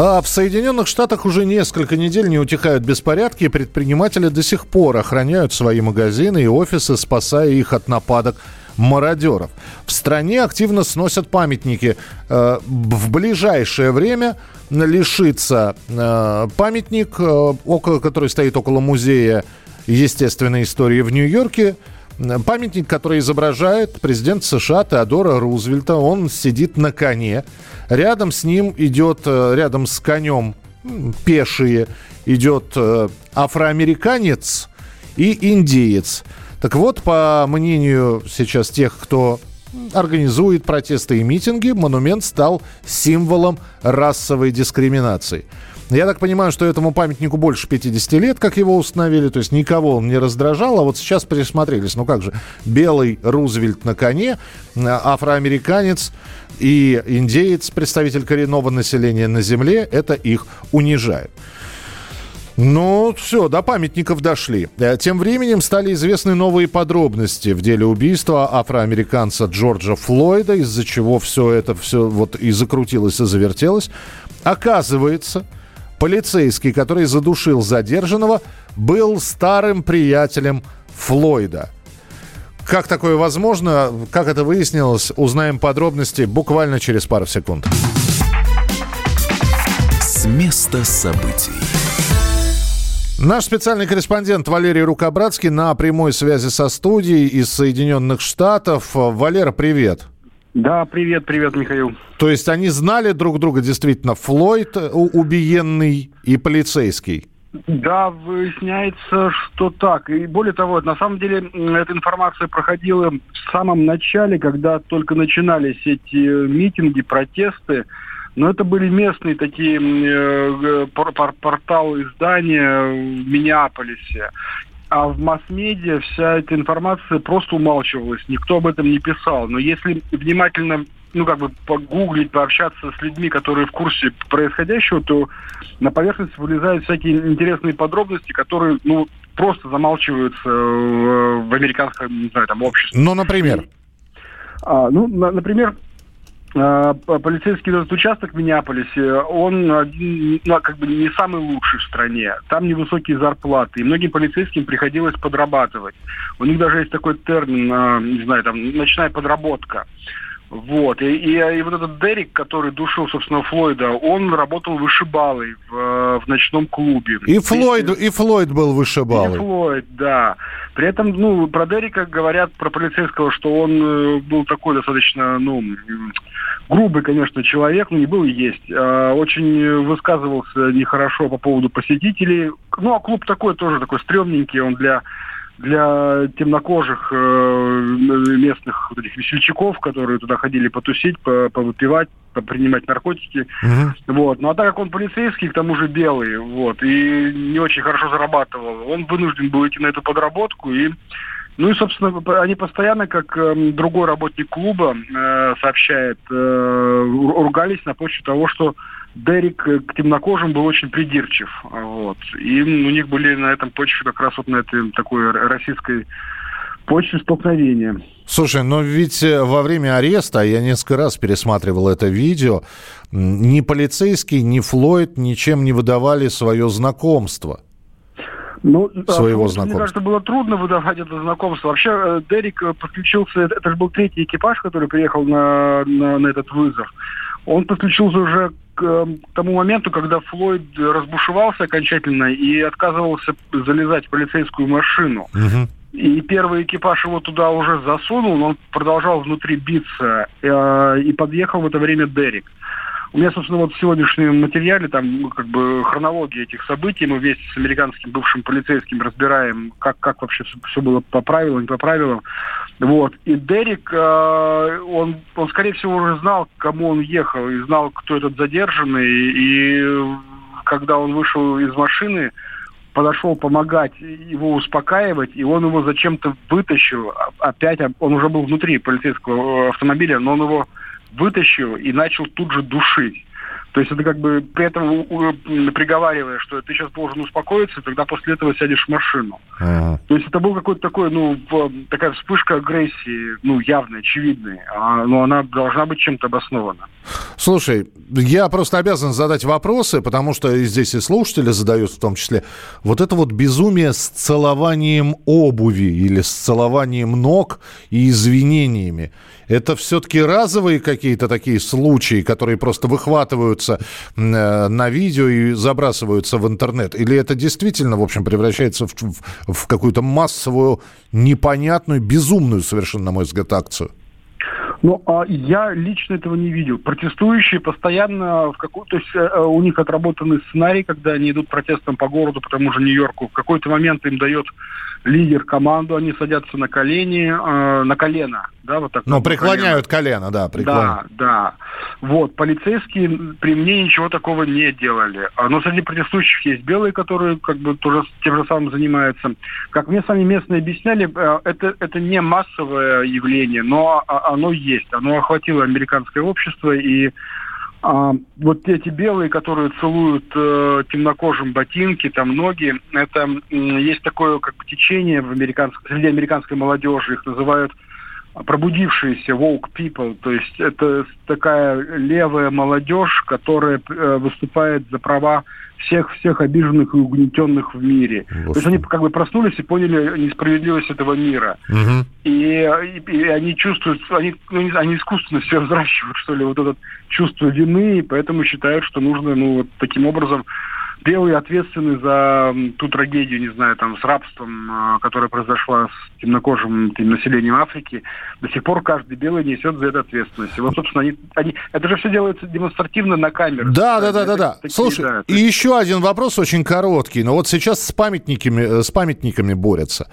А в Соединенных Штатах уже несколько недель не утихают беспорядки, и предприниматели до сих пор охраняют свои магазины и офисы, спасая их от нападок мародеров. В стране активно сносят памятники. Э, в ближайшее время лишится э, памятник, э, который стоит около музея естественной истории в Нью-Йорке. Памятник, который изображает президент США Теодора Рузвельта. Он сидит на коне. Рядом с ним идет, рядом с конем пешие, идет афроамериканец и индеец. Так вот, по мнению сейчас тех, кто организует протесты и митинги, монумент стал символом расовой дискриминации. Я так понимаю, что этому памятнику больше 50 лет, как его установили, то есть никого он не раздражал, а вот сейчас присмотрелись. Ну как же, белый Рузвельт на коне, афроамериканец и индеец, представитель коренного населения на земле, это их унижает. Ну, все, до памятников дошли. Э, тем временем стали известны новые подробности в деле убийства афроамериканца Джорджа Флойда, из-за чего все это все вот и закрутилось, и завертелось. Оказывается, полицейский, который задушил задержанного, был старым приятелем Флойда. Как такое возможно, как это выяснилось, узнаем подробности буквально через пару секунд. С места событий. Наш специальный корреспондент Валерий Рукобратский на прямой связи со студией из Соединенных Штатов. Валера, привет. Да, привет, привет, Михаил. То есть они знали друг друга действительно, Флойд убиенный и полицейский? Да, выясняется, что так. И более того, на самом деле эта информация проходила в самом начале, когда только начинались эти митинги, протесты. Но это были местные такие э, порталы издания в Миннеаполисе. А в масс-медиа вся эта информация просто умалчивалась, никто об этом не писал. Но если внимательно ну, как бы погуглить, пообщаться с людьми, которые в курсе происходящего, то на поверхность вылезают всякие интересные подробности, которые, ну, просто замалчиваются в, в американском, не знаю, там, обществе. Ну, например? А, ну, на, например, полицейский этот участок в Миннеаполисе, он один, ну, как бы не самый лучший в стране. Там невысокие зарплаты, и многим полицейским приходилось подрабатывать. У них даже есть такой термин, а, не знаю, там, ночная подработка. Вот. И, и, и вот этот Дерек, который душил, собственно, Флойда, он работал вышибалой в, в ночном клубе. И Флойд, и Флойд был вышибалой. И Флойд, да. При этом, ну, про Дерека говорят, про полицейского, что он э, был такой достаточно, ну, грубый, конечно, человек, но не был и есть. А, очень высказывался нехорошо по поводу посетителей. Ну, а клуб такой тоже такой стрёмненький, он для для темнокожих э, местных вот этих весельчаков, которые туда ходили потусить, повыпивать, принимать наркотики. Uh-huh. Вот. Ну а так как он полицейский, к тому же белый, вот, и не очень хорошо зарабатывал, он вынужден был идти на эту подработку и ну и, собственно, они постоянно, как э, другой работник клуба э, сообщает, э, ругались на почве того, что Дерек э, к темнокожим был очень придирчив. Вот. И у них были на этом почве как раз вот на этой такой российской почве столкновения. Слушай, но ведь э, во время ареста, я несколько раз пересматривал это видео, ни полицейский, ни Флойд ничем не выдавали свое знакомство. Ну, своего а, знакомства. Мне кажется, было трудно выдавать это знакомство. Вообще, э, Дерек подключился, это же был третий экипаж, который приехал на, на, на этот вызов. Он подключился уже к, эм, тому моменту, когда Флойд разбушевался окончательно и отказывался залезать в полицейскую машину. Угу. И первый экипаж его туда уже засунул, но он продолжал внутри биться. Э, и подъехал в это время Дерек. У меня, собственно, вот в сегодняшнем материале там ну, как бы хронология этих событий. Мы вместе с американским бывшим полицейским разбираем, как, как вообще все, было по правилам, не по правилам. Вот. И Дерек, э, он, он, скорее всего, уже знал, к кому он ехал, и знал, кто этот задержанный. И когда он вышел из машины, подошел помогать его успокаивать, и он его зачем-то вытащил. Опять он уже был внутри полицейского автомобиля, но он его вытащил и начал тут же душить. То есть это как бы при этом приговаривая, что ты сейчас должен успокоиться, тогда после этого сядешь в машину. Ага. То есть это был какой-то такой, ну, такая вспышка агрессии, ну, явная, очевидная. А, но она должна быть чем-то обоснована. Слушай, я просто обязан задать вопросы, потому что здесь и слушатели задают в том числе. Вот это вот безумие с целованием обуви или с целованием ног и извинениями. Это все-таки разовые какие-то такие случаи, которые просто выхватываются э, на видео и забрасываются в интернет? Или это действительно, в общем, превращается в, в, в какую-то массовую, непонятную, безумную совершенно, на мой взгляд, акцию? Ну, а я лично этого не видел. Протестующие постоянно в какой то есть э, у них отработанный сценарий, когда они идут протестом по городу, по тому же Нью-Йорку. В какой-то момент им дает лидер команду, они садятся на колени, э, на колено, да, вот так. Ну, преклоняют колено, колено да, преклоняют. Да, да. Вот, полицейские при мне ничего такого не делали. А, но среди протестующих есть белые, которые как бы тоже тем же самым занимаются. Как мне сами местные объясняли, э, это, это не массовое явление, но оно есть. Оно охватило американское общество, и а, вот эти белые, которые целуют э, темнокожим ботинки, там ноги, это э, есть такое как бы течение в американской, среди американской молодежи, их называют пробудившиеся woke people, то есть это такая левая молодежь, которая э, выступает за права всех всех обиженных и угнетенных в мире. Господи. То есть они как бы проснулись и поняли несправедливость этого мира. Угу. И, и, и они чувствуют, они, ну, они искусственно все взращивают, что ли, вот это чувство вины, и поэтому считают, что нужно, ну, вот таким образом белые ответственны за ту трагедию, не знаю, там, с рабством, а, которая произошла с темнокожим тем, населением Африки. До сих пор каждый белый несет за это ответственность. И вот, собственно, они, они, это же все делается демонстративно на камеру. Да, да, да, да, да. Такие, Слушай, да, и еще один вопрос очень короткий. Но вот сейчас с памятниками, э, с памятниками борются.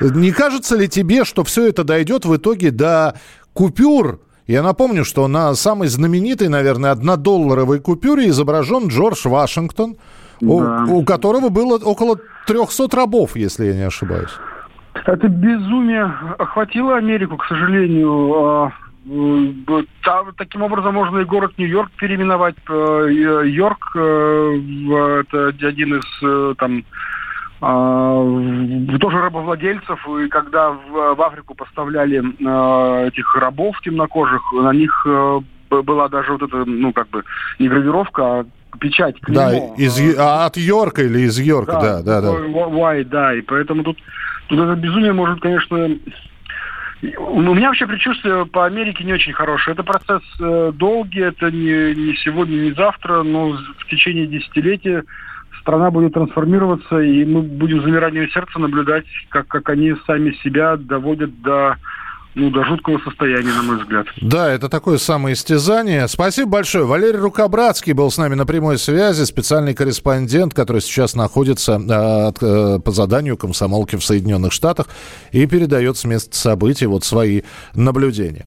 Не кажется ли тебе, что все это дойдет в итоге до купюр, я напомню, что на самой знаменитой, наверное, однодолларовой купюре изображен Джордж Вашингтон, да. у, у которого было около 300 рабов, если я не ошибаюсь. Это безумие охватило Америку, к сожалению. А, таким образом можно и город Нью-Йорк переименовать. Э, Йорк э, это один из э, там тоже рабовладельцев, и когда в, в Африку поставляли э, этих рабов темнокожих, на них э, была даже вот эта, ну, как бы, не гравировка, а печать, клеймо. Да, из, а от Йорка или из Йорка, да, да, да. Да, да, и поэтому тут, тут это безумие может, конечно... У меня вообще предчувствие по Америке не очень хорошее. Это процесс э, долгий, это не, не сегодня, не завтра, но в течение десятилетия страна будет трансформироваться, и мы будем замиранием сердца наблюдать, как, как они сами себя доводят до ну, до жуткого состояния, на мой взгляд. Да, это такое самоистязание. Спасибо большое. Валерий Рукобратский был с нами на прямой связи, специальный корреспондент, который сейчас находится э, э, по заданию комсомолки в Соединенных Штатах и передает с места событий вот свои наблюдения.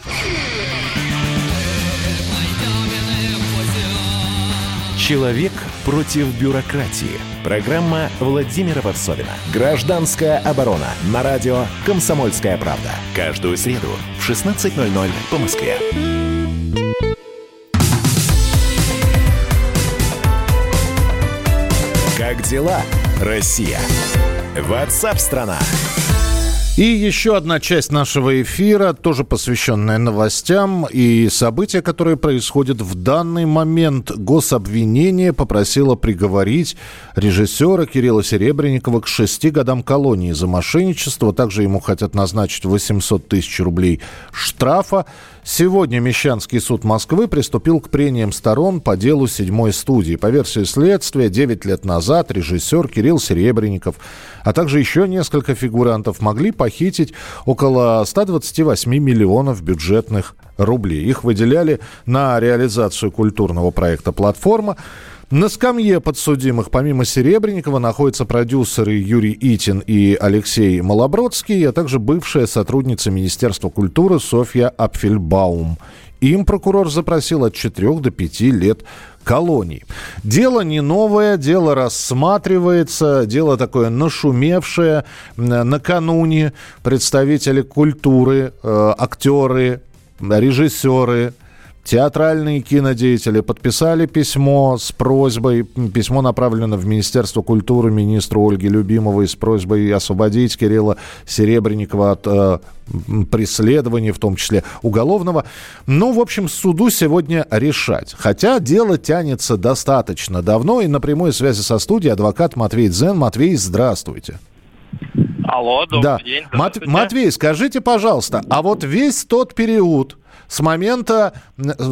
Человек против бюрократии. Программа Владимира Варсовина. Гражданская оборона. На радио «Комсомольская правда». Каждую среду в 16.00 по Москве. Как дела, Россия? Ватсап-страна! страна и еще одна часть нашего эфира, тоже посвященная новостям и события, которые происходят в данный момент. Гособвинение попросило приговорить режиссера Кирилла Серебренникова к шести годам колонии за мошенничество. Также ему хотят назначить 800 тысяч рублей штрафа. Сегодня Мещанский суд Москвы приступил к прениям сторон по делу седьмой студии. По версии следствия, 9 лет назад режиссер Кирилл Серебренников, а также еще несколько фигурантов могли похитить около 128 миллионов бюджетных рублей. Их выделяли на реализацию культурного проекта «Платформа». На скамье подсудимых помимо Серебренникова находятся продюсеры Юрий Итин и Алексей Малобродский, а также бывшая сотрудница Министерства культуры Софья Апфельбаум. Им прокурор запросил от 4 до 5 лет колоний. Дело не новое, дело рассматривается, дело такое нашумевшее. Накануне представители культуры, э, актеры, режиссеры, Театральные кинодеятели подписали письмо с просьбой, письмо направлено в Министерство культуры министру Ольге Любимовой с просьбой освободить Кирилла Серебренникова от э, преследования, в том числе уголовного. Ну, в общем, суду сегодня решать. Хотя дело тянется достаточно давно, и на прямой связи со студией адвокат Матвей Дзен. Матвей, здравствуйте. Алло, добрый да. день. Мат- Матвей, скажите, пожалуйста, а вот весь тот период, с момента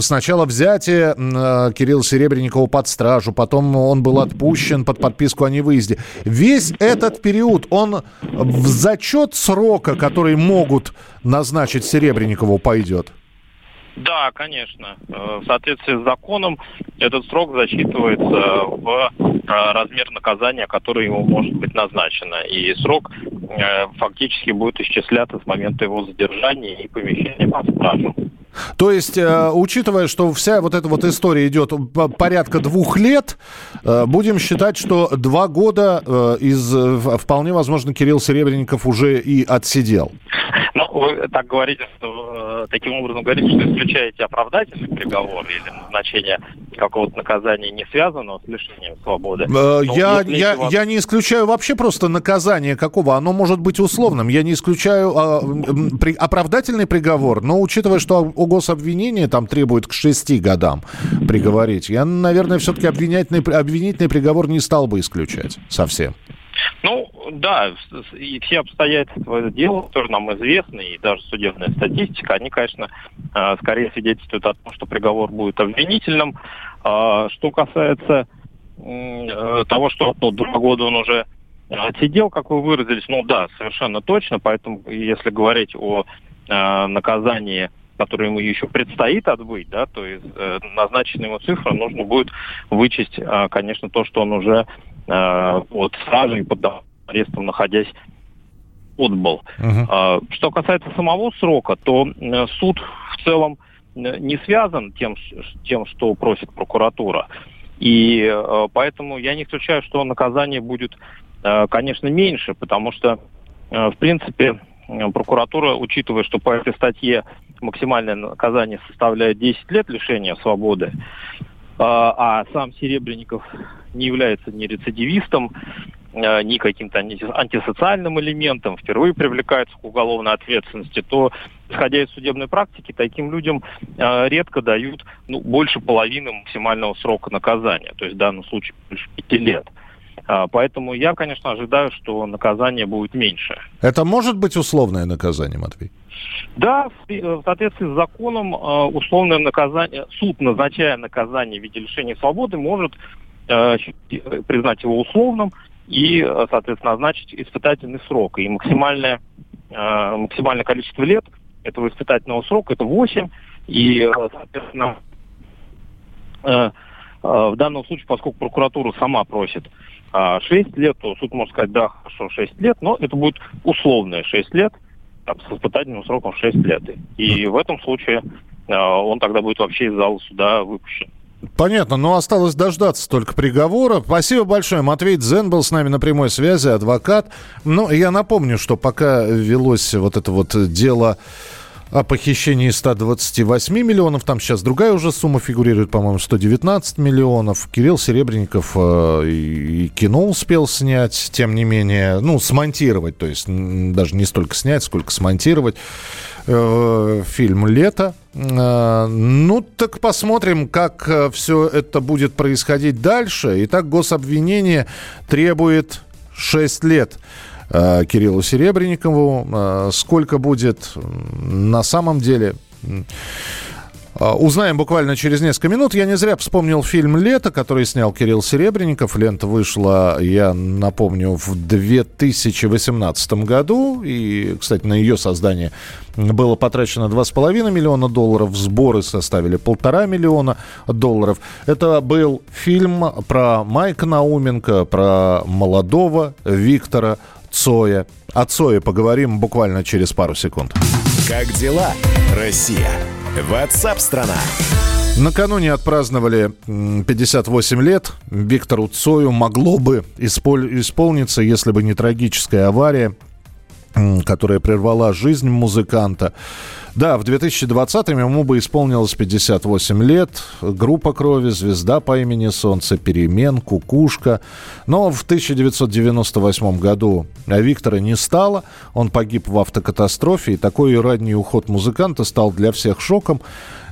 сначала взятия э, Кирилла Серебренникова под стражу, потом он был отпущен под подписку о невыезде. Весь этот период, он в зачет срока, который могут назначить Серебренникову, пойдет? Да, конечно. Э, в соответствии с законом этот срок засчитывается в э, размер наказания, которое ему может быть назначено. И срок фактически будет исчисляться с момента его задержания и помещения под стражу. То есть, э, учитывая, что вся вот эта вот история идет порядка двух лет, э, будем считать, что два года э, из, вполне возможно, Кирилл Серебренников уже и отсидел. Ну, вы так говорите, что таким образом говорите, что исключаете оправдательный приговор или назначение какого-то наказания не связанного с лишением свободы. Но я, я, вас... я не исключаю вообще просто наказание какого. Оно может быть условным. Я не исключаю а, при, оправдательный приговор, но учитывая, что у гособвинения там требует к шести годам приговорить, я, наверное, все-таки обвинительный, обвинительный приговор не стал бы исключать совсем. Ну, да, и все обстоятельства дела, которые нам известны, и даже судебная статистика, они, конечно, э, скорее свидетельствуют о том, что приговор будет обвинительным. А, что касается э, того, что ну, два года он уже отсидел, как вы выразились, ну да, совершенно точно, поэтому если говорить о э, наказании который ему еще предстоит отбыть, да, то есть э, назначенная ему цифра нужно будет вычесть, э, конечно, то, что он уже э, под стражей, под арестом находясь, отбыл. Uh-huh. Что касается самого срока, то э, суд в целом э, не связан тем, тем, что просит прокуратура. И э, поэтому я не исключаю, что наказание будет, конечно, меньше, потому что, в принципе, прокуратура, учитывая, что по этой статье максимальное наказание составляет 10 лет лишения свободы, а, а сам Серебренников не является ни рецидивистом, э, ни каким-то антисоциальным элементом, впервые привлекается к уголовной ответственности, то, исходя из судебной практики, таким людям э, редко дают ну, больше половины максимального срока наказания, то есть в данном случае больше пяти лет. А, поэтому я, конечно, ожидаю, что наказание будет меньше. Это может быть условное наказание, Матвей? Да, в соответствии с законом а, условное наказание, суд, назначая наказание в виде лишения свободы, может а, признать его условным и, соответственно, назначить испытательный срок. И максимальное, максимальное количество лет этого испытательного срока это 8. И, соответственно, в данном случае, поскольку прокуратура сама просит 6 а, лет, то суд может сказать, да, хорошо, 6 лет, но это будет условное 6 лет, там, с испытательным сроком 6 лет. И в этом случае а, он тогда будет вообще из зала суда выпущен. Понятно, но осталось дождаться только приговора. Спасибо большое. Матвей Дзен был с нами на прямой связи, адвокат. Ну, я напомню, что пока велось вот это вот дело о похищении 128 миллионов. Там сейчас другая уже сумма фигурирует, по-моему, 119 миллионов. Кирилл Серебренников э, и, кино успел снять, тем не менее, ну, смонтировать, то есть даже не столько снять, сколько смонтировать. Э, фильм «Лето». Э, ну, так посмотрим, как э, все это будет происходить дальше. Итак, гособвинение требует 6 лет. Э, Кириллу Серебренникову. Э, сколько будет на самом деле, А, Узнаем буквально через несколько минут. Я не зря вспомнил фильм «Лето», который снял Кирилл Серебренников. Лента вышла, я напомню, в 2018 году. И, кстати, на ее создание было потрачено 2,5 миллиона долларов. Сборы составили полтора миллиона долларов. Это был фильм про Майка Науменко, про молодого Виктора Цоя. О Цое поговорим буквально через пару секунд. Как дела, Россия? Ватсап-страна! Накануне отпраздновали м, 58 лет. Виктору Цою могло бы исполниться, если бы не трагическая авария, которая прервала жизнь музыканта. Да, в 2020-м ему бы исполнилось 58 лет. Группа крови, звезда по имени Солнце, перемен, кукушка. Но в 1998 году Виктора не стало. Он погиб в автокатастрофе. И такой ранний уход музыканта стал для всех шоком.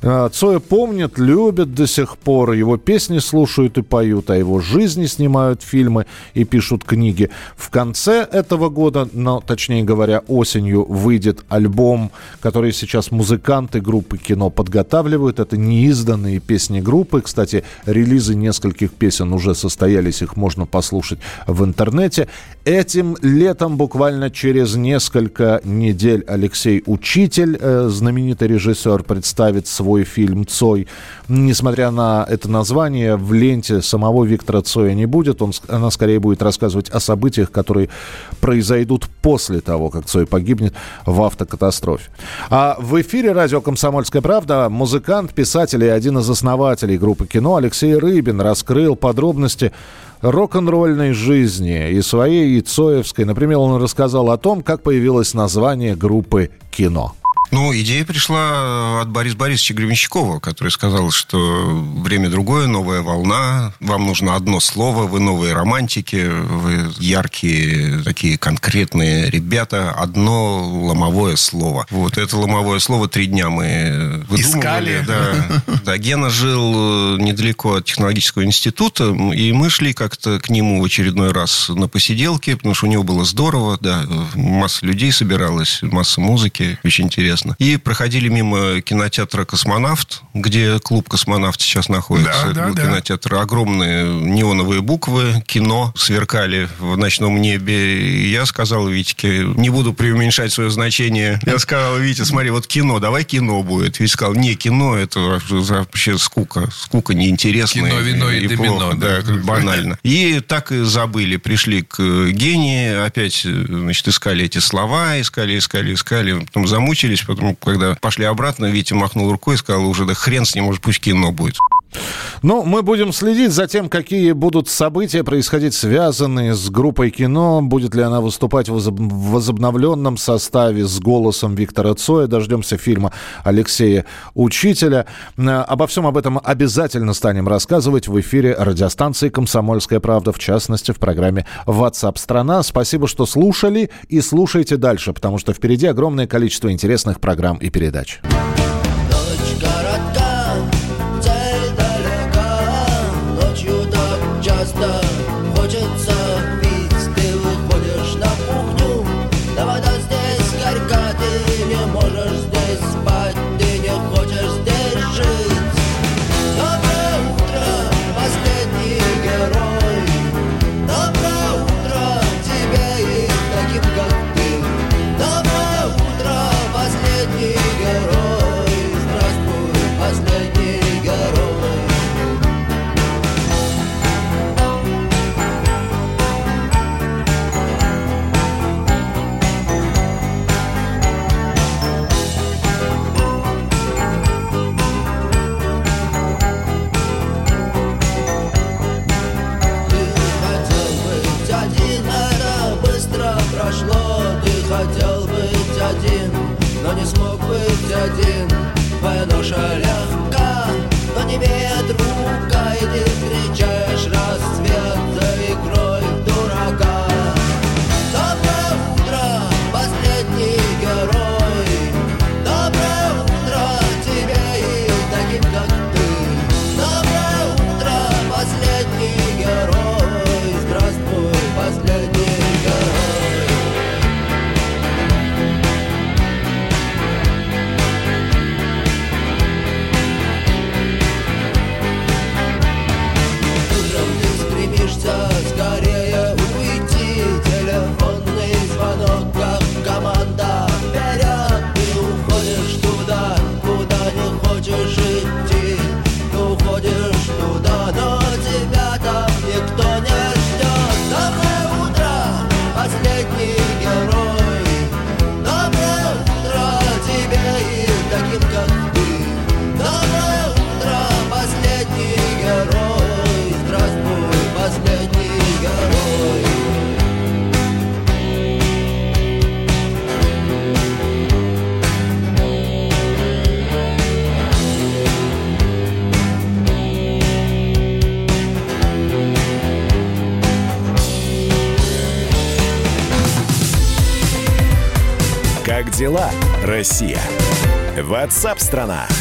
Э, Цоя помнят, любят до сих пор. Его песни слушают и поют, а его жизни снимают фильмы и пишут книги. В конце этого года, но точнее говоря, осенью выйдет альбом, который сейчас музыканты группы кино подготавливают. Это неизданные песни группы. Кстати, релизы нескольких песен уже состоялись, их можно послушать в интернете. Этим летом, буквально через несколько недель, Алексей Учитель, э, знаменитый режиссер, представит свой фильм «Цой». Несмотря на это название, в ленте самого Виктора Цоя не будет. Он, она скорее будет рассказывать о событиях, которые произойдут после того, как Цой погибнет в автокатастрофе. А в эфире радио «Комсомольская правда» музыкант, писатель и один из основателей группы кино Алексей Рыбин раскрыл подробности рок-н-ролльной жизни и своей, и Цоевской. Например, он рассказал о том, как появилось название группы «Кино». Ну, идея пришла от Бориса Борисовича Гребенщикова, который сказал, что время другое, новая волна, вам нужно одно слово, вы новые романтики, вы яркие, такие конкретные ребята, одно ломовое слово. Вот это ломовое слово три дня мы. Искали. Да. да, Гена жил э, недалеко от технологического института, и мы шли как-то к нему в очередной раз на посиделке, потому что у него было здорово, да, масса людей собиралась, масса музыки, очень интересно. И проходили мимо кинотеатра «Космонавт», где клуб «Космонавт» сейчас находится. Да, да, да. кинотеатр. Огромные неоновые буквы, кино сверкали в ночном небе. И я сказал Витьке, не буду преуменьшать свое значение. Я сказал, Витя, смотри, вот кино, давай кино будет. Витя сказал, не, кино это вообще скука. Скука неинтересная. Кино, вино и домино, плохо. да. Да, банально. И так и забыли. Пришли к гении, опять, значит, искали эти слова, искали, искали, искали. Потом замучились, потом, когда пошли обратно, Витя махнул рукой и сказал, уже да хрен с ним, может, пусть кино будет. Ну, мы будем следить за тем, какие будут события происходить, связанные с группой кино. Будет ли она выступать в возоб- в возобновленном составе с голосом Виктора Цоя. Дождемся фильма Алексея Учителя. Э, Обо всем об этом обязательно станем рассказывать в эфире радиостанции «Комсомольская правда», в частности, в программе WhatsApp страна Спасибо, что слушали и слушайте дальше, потому что впереди огромное количество интересных программ и передач. Ночь Россия? Ватсап-страна! страна